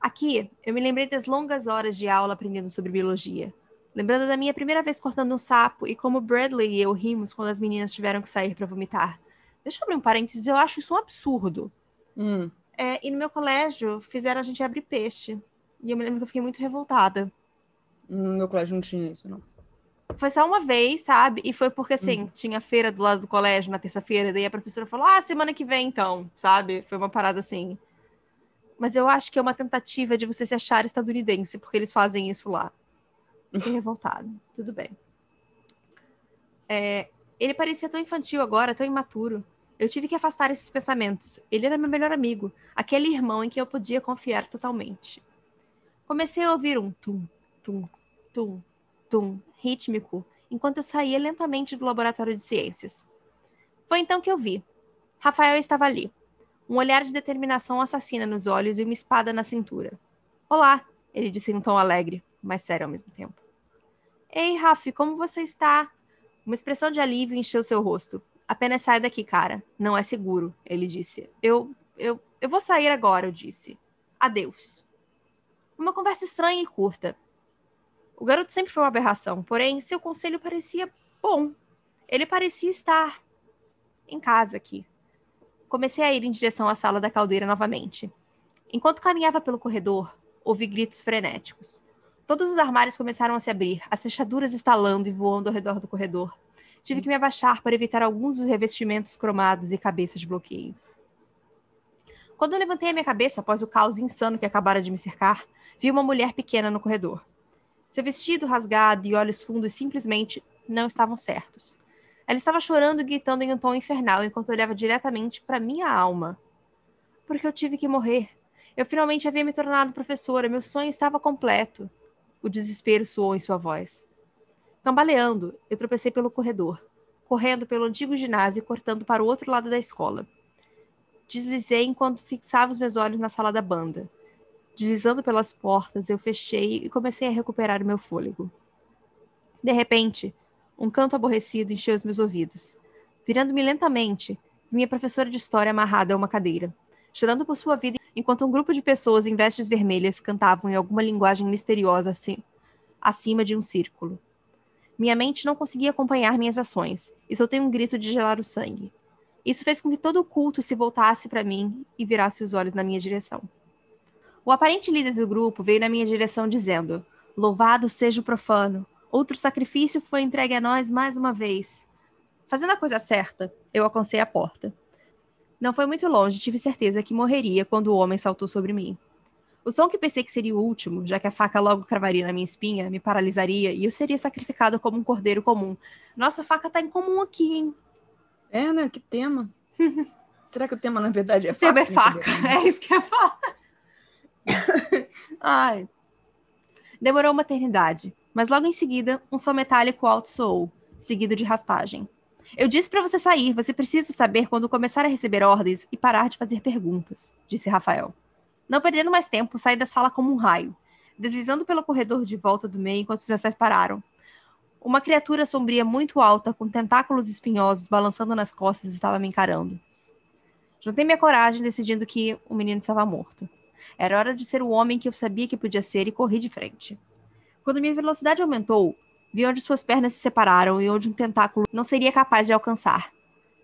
Aqui, eu me lembrei das longas horas de aula aprendendo sobre biologia, lembrando da minha primeira vez cortando um sapo e como Bradley e eu rimos quando as meninas tiveram que sair para vomitar. Deixa eu abrir um parênteses, eu acho isso um absurdo. Hum. É, e no meu colégio, fizeram a gente abrir peixe. E eu me lembro que eu fiquei muito revoltada. No meu colégio não tinha isso, não. Foi só uma vez, sabe? E foi porque, assim, Uhum. tinha feira do lado do colégio na terça-feira, daí a professora falou, ah, semana que vem, então, sabe? Foi uma parada assim. Mas eu acho que é uma tentativa de você se achar estadunidense, porque eles fazem isso lá. Fiquei revoltada. Tudo bem. É, ele parecia tão infantil agora, tão imaturo. Eu tive que afastar esses pensamentos. Ele era meu melhor amigo, aquele irmão em que eu podia confiar totalmente. Comecei a ouvir um tum, tum, tum, tum, rítmico, enquanto eu saía lentamente do laboratório de ciências. Foi então que eu vi. Rafael estava ali, um olhar de determinação assassina nos olhos e uma espada na cintura. Olá, ele disse em um tom alegre, mas sério ao mesmo tempo. Ei, Raf, como você está? Uma expressão de alívio encheu seu rosto. Apenas sai daqui, cara. Não é seguro, ele disse. Eu, eu, eu vou sair agora, eu disse. Adeus. Uma conversa estranha e curta. O garoto sempre foi uma aberração, porém, seu conselho parecia bom. Ele parecia estar em casa aqui. Comecei a ir em direção à sala da caldeira novamente. Enquanto caminhava pelo corredor, ouvi gritos frenéticos. Todos os armários começaram a se abrir, as fechaduras estalando e voando ao redor do corredor. Tive que me abaixar para evitar alguns dos revestimentos cromados e cabeças de bloqueio. Quando eu levantei a minha cabeça após o caos insano que acabara de me cercar, vi uma mulher pequena no corredor. Seu vestido rasgado e olhos fundos simplesmente não estavam certos. Ela estava chorando e gritando em um tom infernal enquanto olhava diretamente para minha alma. Porque eu tive que morrer. Eu finalmente havia me tornado professora, meu sonho estava completo. O desespero soou em sua voz. Cambaleando, eu tropecei pelo corredor, correndo pelo antigo ginásio e cortando para o outro lado da escola. Deslizei enquanto fixava os meus olhos na sala da banda. Deslizando pelas portas, eu fechei e comecei a recuperar o meu fôlego. De repente, um canto aborrecido encheu os meus ouvidos. Virando-me lentamente, minha professora de história amarrada a uma cadeira, chorando por sua vida enquanto um grupo de pessoas em vestes vermelhas cantavam em alguma linguagem misteriosa assim, acima de um círculo. Minha mente não conseguia acompanhar minhas ações, e soltei um grito de gelar o sangue. Isso fez com que todo o culto se voltasse para mim e virasse os olhos na minha direção. O aparente líder do grupo veio na minha direção dizendo: Louvado seja o profano, outro sacrifício foi entregue a nós mais uma vez. Fazendo a coisa certa, eu alcancei a porta. Não foi muito longe, tive certeza que morreria quando o homem saltou sobre mim. O som que pensei que seria o último, já que a faca logo cravaria na minha espinha, me paralisaria e eu seria sacrificado como um cordeiro comum. Nossa, a faca tá em comum aqui, hein? É, né? Que tema. Será que o tema, na verdade, é O tema faca? é faca. É isso que eu ia falar. Ai. Demorou uma eternidade, mas logo em seguida, um som metálico alto soou, seguido de raspagem. Eu disse para você sair, você precisa saber quando começar a receber ordens e parar de fazer perguntas, disse Rafael. Não perdendo mais tempo, saí da sala como um raio, deslizando pelo corredor de volta do meio enquanto os meus pés pararam. Uma criatura sombria muito alta, com tentáculos espinhosos balançando nas costas, estava me encarando. Juntei minha coragem, decidindo que o menino estava morto. Era hora de ser o homem que eu sabia que podia ser e corri de frente. Quando minha velocidade aumentou, vi onde suas pernas se separaram e onde um tentáculo não seria capaz de alcançar.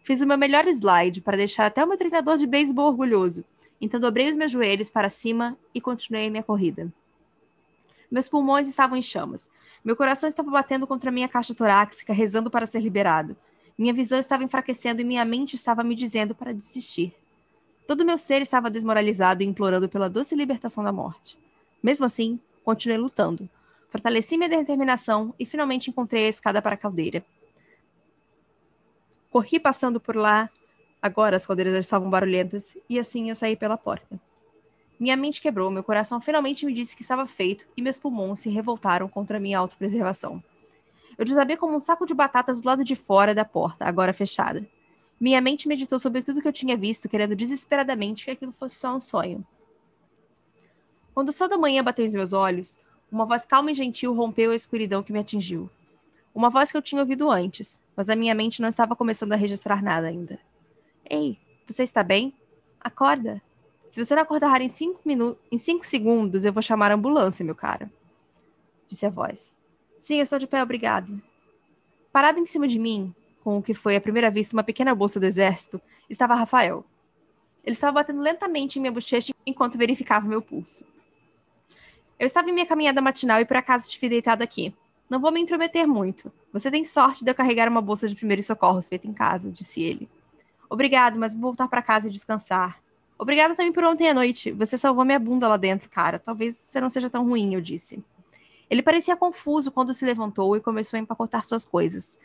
Fiz o meu melhor slide para deixar até o meu treinador de beisebol orgulhoso. Então dobrei os meus joelhos para cima e continuei minha corrida. Meus pulmões estavam em chamas. Meu coração estava batendo contra minha caixa torácica, rezando para ser liberado. Minha visão estava enfraquecendo e minha mente estava me dizendo para desistir. Todo meu ser estava desmoralizado e implorando pela doce libertação da morte. Mesmo assim, continuei lutando. Fortaleci minha determinação e finalmente encontrei a escada para a caldeira. Corri passando por lá. Agora as caldeiras já estavam barulhentas e assim eu saí pela porta. Minha mente quebrou, meu coração finalmente me disse que estava feito e meus pulmões se revoltaram contra minha autopreservação. Eu desabei como um saco de batatas do lado de fora da porta, agora fechada. Minha mente meditou sobre tudo que eu tinha visto, querendo desesperadamente que aquilo fosse só um sonho. Quando o sol da manhã bateu em meus olhos, uma voz calma e gentil rompeu a escuridão que me atingiu. Uma voz que eu tinha ouvido antes, mas a minha mente não estava começando a registrar nada ainda. Ei, você está bem? Acorda. Se você não acordar em cinco, minutos, em cinco segundos, eu vou chamar a ambulância, meu cara. Disse a voz. Sim, eu estou de pé, obrigado. Parado em cima de mim, com o que foi à primeira vista uma pequena bolsa do exército, estava Rafael. Ele estava batendo lentamente em minha bochecha enquanto verificava meu pulso. Eu estava em minha caminhada matinal e por acaso estive deitado aqui. Não vou me intrometer muito. Você tem sorte de eu carregar uma bolsa de primeiros socorros feita em casa, disse ele. Obrigado, mas vou voltar para casa e descansar. Obrigado também por ontem à noite. Você salvou minha bunda lá dentro, cara. Talvez você não seja tão ruim, eu disse. Ele parecia confuso quando se levantou e começou a empacotar suas coisas.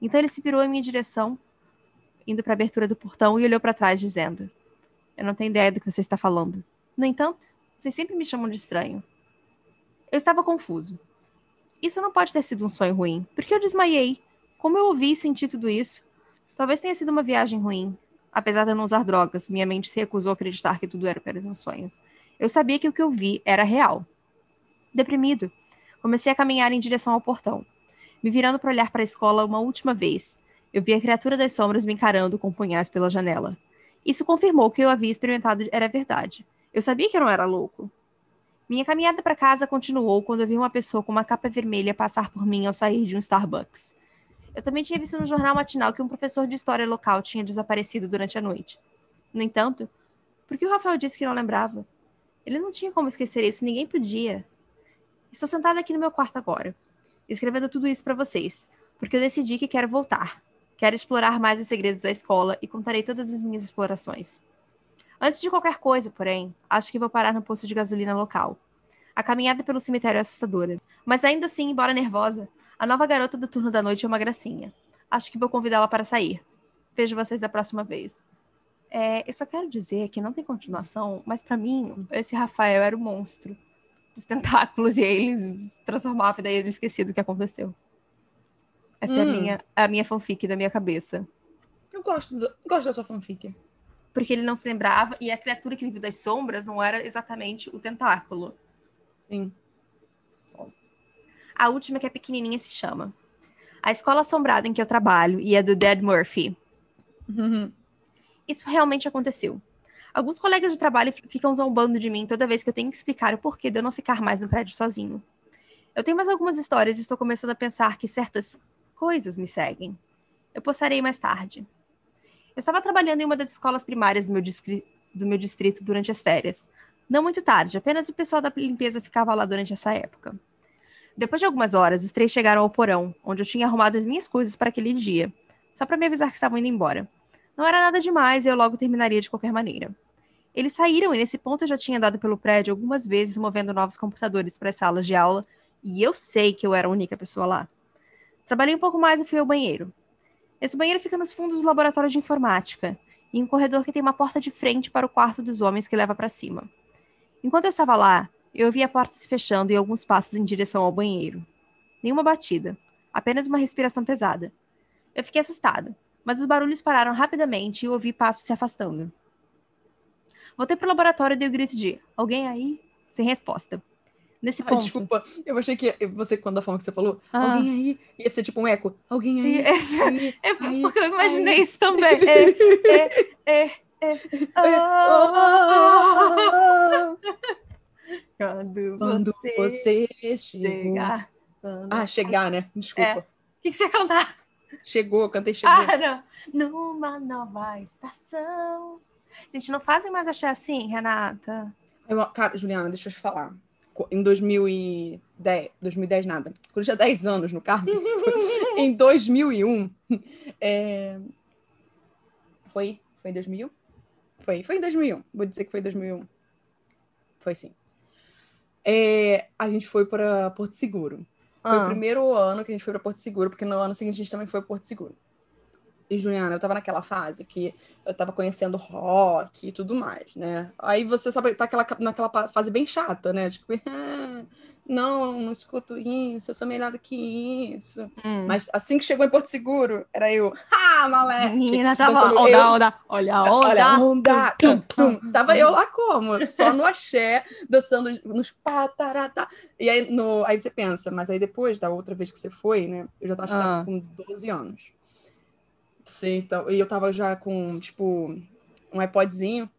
Então ele se virou em minha direção, indo para a abertura do portão e olhou para trás, dizendo: Eu não tenho ideia do que você está falando. No entanto, vocês sempre me chamam de estranho. Eu estava confuso. Isso não pode ter sido um sonho ruim, porque eu desmaiei. Como eu ouvi e senti tudo isso? Talvez tenha sido uma viagem ruim. Apesar de eu não usar drogas, minha mente se recusou a acreditar que tudo era apenas um sonho. Eu sabia que o que eu vi era real. Deprimido, Comecei a caminhar em direção ao portão. Me virando para olhar para a escola uma última vez, eu vi a criatura das sombras me encarando com punhais pela janela. Isso confirmou que eu havia experimentado era verdade. Eu sabia que eu não era louco. Minha caminhada para casa continuou quando eu vi uma pessoa com uma capa vermelha passar por mim ao sair de um Starbucks. Eu também tinha visto no jornal matinal que um professor de história local tinha desaparecido durante a noite. No entanto, por que o Rafael disse que não lembrava? Ele não tinha como esquecer isso, ninguém podia. Estou sentada aqui no meu quarto agora, escrevendo tudo isso para vocês, porque eu decidi que quero voltar. Quero explorar mais os segredos da escola e contarei todas as minhas explorações. Antes de qualquer coisa, porém, acho que vou parar no posto de gasolina local. A caminhada pelo cemitério é assustadora, mas ainda assim, embora nervosa, a nova garota do turno da noite é uma gracinha. Acho que vou convidá-la para sair. Vejo vocês da próxima vez. É, eu só quero dizer que não tem continuação, mas para mim, esse Rafael era o monstro dos tentáculos e aí eles transformavam e daí ele esquecia do que aconteceu. Essa hum. é a hum. minha, a minha fanfic da minha cabeça. Eu gosto, do, gosto da sua fanfic. Porque ele não se lembrava e a criatura que viu das sombras não era exatamente o tentáculo. Sim. A última, que é pequenininha, se chama A Escola Assombrada em que eu trabalho e é do Dead Murphy. Uhum. Isso realmente aconteceu. Alguns colegas de trabalho ficam zombando de mim toda vez que eu tenho que explicar o porquê de eu não ficar mais no prédio sozinho. Eu tenho mais algumas histórias e estou começando a pensar que certas coisas me seguem. Eu postarei mais tarde. Eu estava trabalhando em uma das escolas primárias do meu, do meu distrito durante as férias. Não muito tarde, apenas o pessoal da limpeza ficava lá durante essa época. Depois de algumas horas, os três chegaram ao porão, onde eu tinha arrumado as minhas coisas para aquele dia, só para me avisar que estavam indo embora. Não era nada demais e eu logo terminaria de qualquer maneira. Eles saíram e nesse ponto eu já tinha andado pelo prédio algumas vezes movendo novos computadores para as salas de aula e eu sei que eu era a única pessoa lá. Trabalhei um pouco mais e fui ao banheiro. Esse banheiro fica nos fundos do laboratório de informática, em um corredor que tem uma porta de frente para o quarto dos homens que leva para cima. Enquanto eu estava lá, eu ouvi a porta se fechando e alguns passos em direção ao banheiro. Nenhuma batida, apenas uma respiração pesada. Eu fiquei assustado, mas os barulhos pararam rapidamente e eu ouvi passos se afastando. Voltei pro laboratório e dei o grito de alguém aí? Sem resposta. Nesse ponto. Ai, desculpa, eu achei que você, quando a forma que você falou, ah. alguém aí, ia ser tipo um eco. Alguém aí. É, aí, é aí, porque eu imaginei aí. isso também. É, é, é, é. Oh, Quando, quando você, você chegar. Ah, chegar, né? Desculpa. É. O que, que você ia cantar? Chegou, eu cantei chegou. Ah, não. Numa nova estação. Gente, não fazem mais achar assim, Renata. Eu, cara, Juliana, deixa eu te falar. Em 2010, 2010 nada, quando tinha 10 anos, no caso, em 2001, é... foi, foi em 2001? Foi, foi em 2001, vou dizer que foi em 2001. Foi sim. É, a gente foi para Porto Seguro. Foi Ah. o primeiro ano que a gente foi para Porto Seguro, porque no ano seguinte a gente também foi para Porto Seguro. E, Juliana, eu tava naquela fase que eu tava conhecendo rock e tudo mais, né? Aí você sabe, tá aquela, naquela fase bem chata, né? Tipo, "Ah, não, não escuto isso, eu sou melhor do que isso. Hum. Mas assim que chegou em Porto Seguro, era eu, ah, moleque! Menina, tava dançando onda, eu- onda, olha a onda. Olha, a onda, tum, tum, tum. Tava eu lá como? Só no axé, dançando nos pataratá. E aí, no, aí você pensa, mas aí depois da outra vez que você foi, né? Eu já tava, tava Ah. com 12 anos. Sim, então, e eu tava já com, tipo, um iPodzinho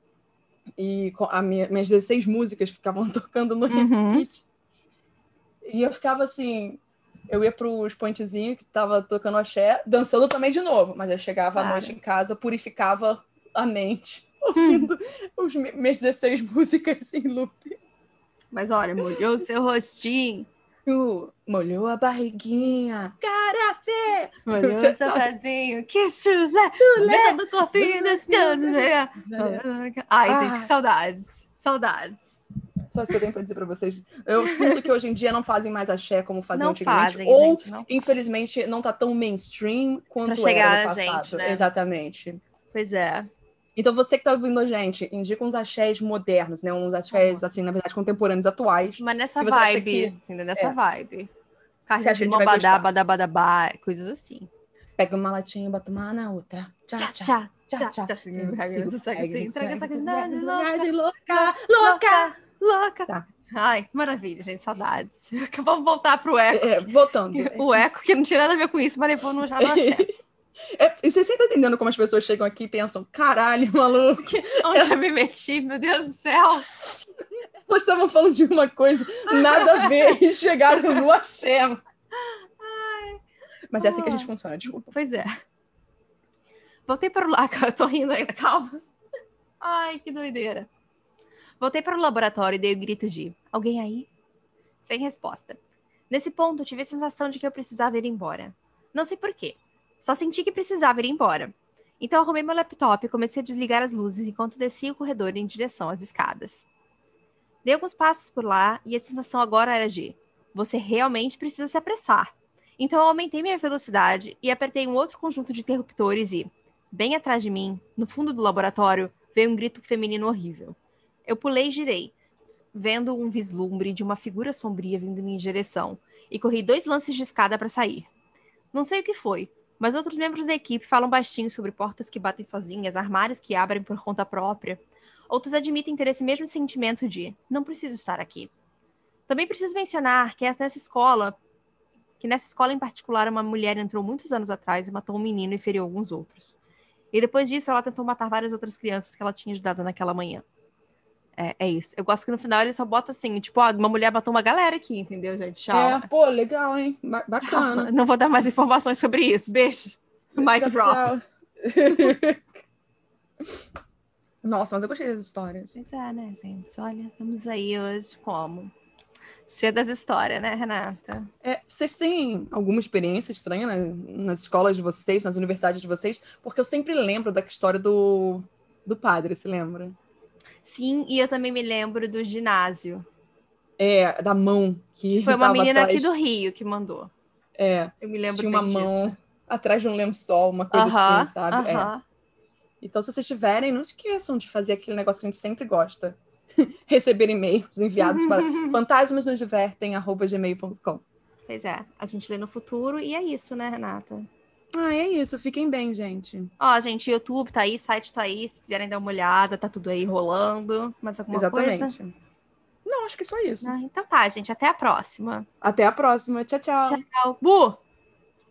e com a minha, minhas 16 músicas que ficavam tocando no Uhum. repeat. E eu ficava assim, eu ia pros pointzinhos que tava tocando axé, dançando também de novo, mas eu chegava à Cara. noite em casa, purificava a mente, ouvindo os mi- minhas 16 músicas em loop. Mas olha, molhou o seu rostinho, Uh, molhou a barriguinha, cara feia! molhou o pezinho, que chulé, chulé do corpinho dos cantos. né? Ai, gente, Ah. que saudades, saudades. Só isso que eu tenho pra dizer pra vocês. Eu sinto que hoje em dia não fazem mais axé como faziam Não antigamente. fazem, ou, gente, não. infelizmente, não tá tão mainstream quanto Pra chegar era no a gente, passado. né? Exatamente. Pois é. Então, você que tá ouvindo a gente, indica uns axés modernos, né? Uns axés, assim, na verdade, contemporâneos, atuais. Mas nessa vibe, que- entendeu? Nessa É. vibe. Carrinho de mão badá, badá, badabá, coisas assim. Pega uma latinha, bota uma na outra. Tchá, Tchá, tchá. tchá. Assim, Entrega essa entrega essa segue, louca, louca, louca. Tá. Ai, maravilha, gente, saudades. Vamos voltar pro eco. É, voltando. O eco, que não tinha nada a ver com isso, mas levou no já no axé. É, e você sempre tá entendendo como as pessoas chegam aqui e pensam, caralho, maluco, Onde eu me meti, meu Deus do céu. elas estavam falando de uma coisa, nada a ver, e chegaram no axé. Mas é assim que a gente funciona, desculpa. Pois é. Voltei para o laboratório. Eu tô rindo ainda, calma. Ai, que doideira. Voltei para o laboratório e dei o grito de: Alguém aí? Sem resposta. Nesse ponto, tive a sensação de que eu precisava ir embora. Não sei porquê. Só senti que precisava ir embora. Então arrumei meu laptop e comecei a desligar as luzes enquanto descia o corredor em direção às escadas. Dei alguns passos por lá e a sensação agora era de: Você realmente precisa se apressar. Então eu aumentei minha velocidade e apertei um outro conjunto de interruptores e, bem atrás de mim, no fundo do laboratório, veio um grito feminino horrível. Eu pulei e girei, vendo um vislumbre de uma figura sombria vindo em minha direção, e corri dois lances de escada para sair. Não sei o que foi, mas outros membros da equipe falam baixinho sobre portas que batem sozinhas, armários que abrem por conta própria. Outros admitem ter esse mesmo sentimento de não preciso estar aqui. Também preciso mencionar que é nessa escola que nessa escola em particular uma mulher entrou muitos anos atrás e matou um menino e feriu alguns outros. E depois disso ela tentou matar várias outras crianças que ela tinha ajudado naquela manhã. É, é isso. Eu gosto que no final ele só bota assim, tipo, ó, uma mulher matou uma galera aqui, entendeu, gente? Tchau. É, pô, legal, hein? Ba- Bacana. Não vou dar mais informações sobre isso. Beijo. Mic drop. Nossa, mas eu gostei das histórias. Pois é, né, gente? Olha, estamos aí hoje como? Cheia das histórias, né, Renata? É, vocês têm alguma experiência estranha né, nas escolas de vocês, nas universidades de vocês? Porque eu sempre lembro da história do, do padre, se lembra? Sim, e eu também me lembro do ginásio. É, da mão que Foi uma menina atrás, aqui do Rio que mandou. É, Eu me lembro tinha uma mão disso. atrás de um lençol, uma coisa Aham, assim, sabe? É. aham. Então, se vocês tiverem, não esqueçam de fazer aquele negócio que a gente sempre gosta. Receber e-mails enviados para fantasmasnosdivertem.gmail.com. Pois é, a gente lê no futuro e é isso, né, Renata? Ah, é isso. Fiquem bem, gente. Ó, gente, YouTube tá aí, site tá aí, se quiserem dar uma olhada, tá tudo aí rolando. Mais alguma Exatamente. coisa? Não, acho que é só isso. Ah, então tá, gente, até a próxima. Até a próxima. Tchau, tchau. Tchau. Bu!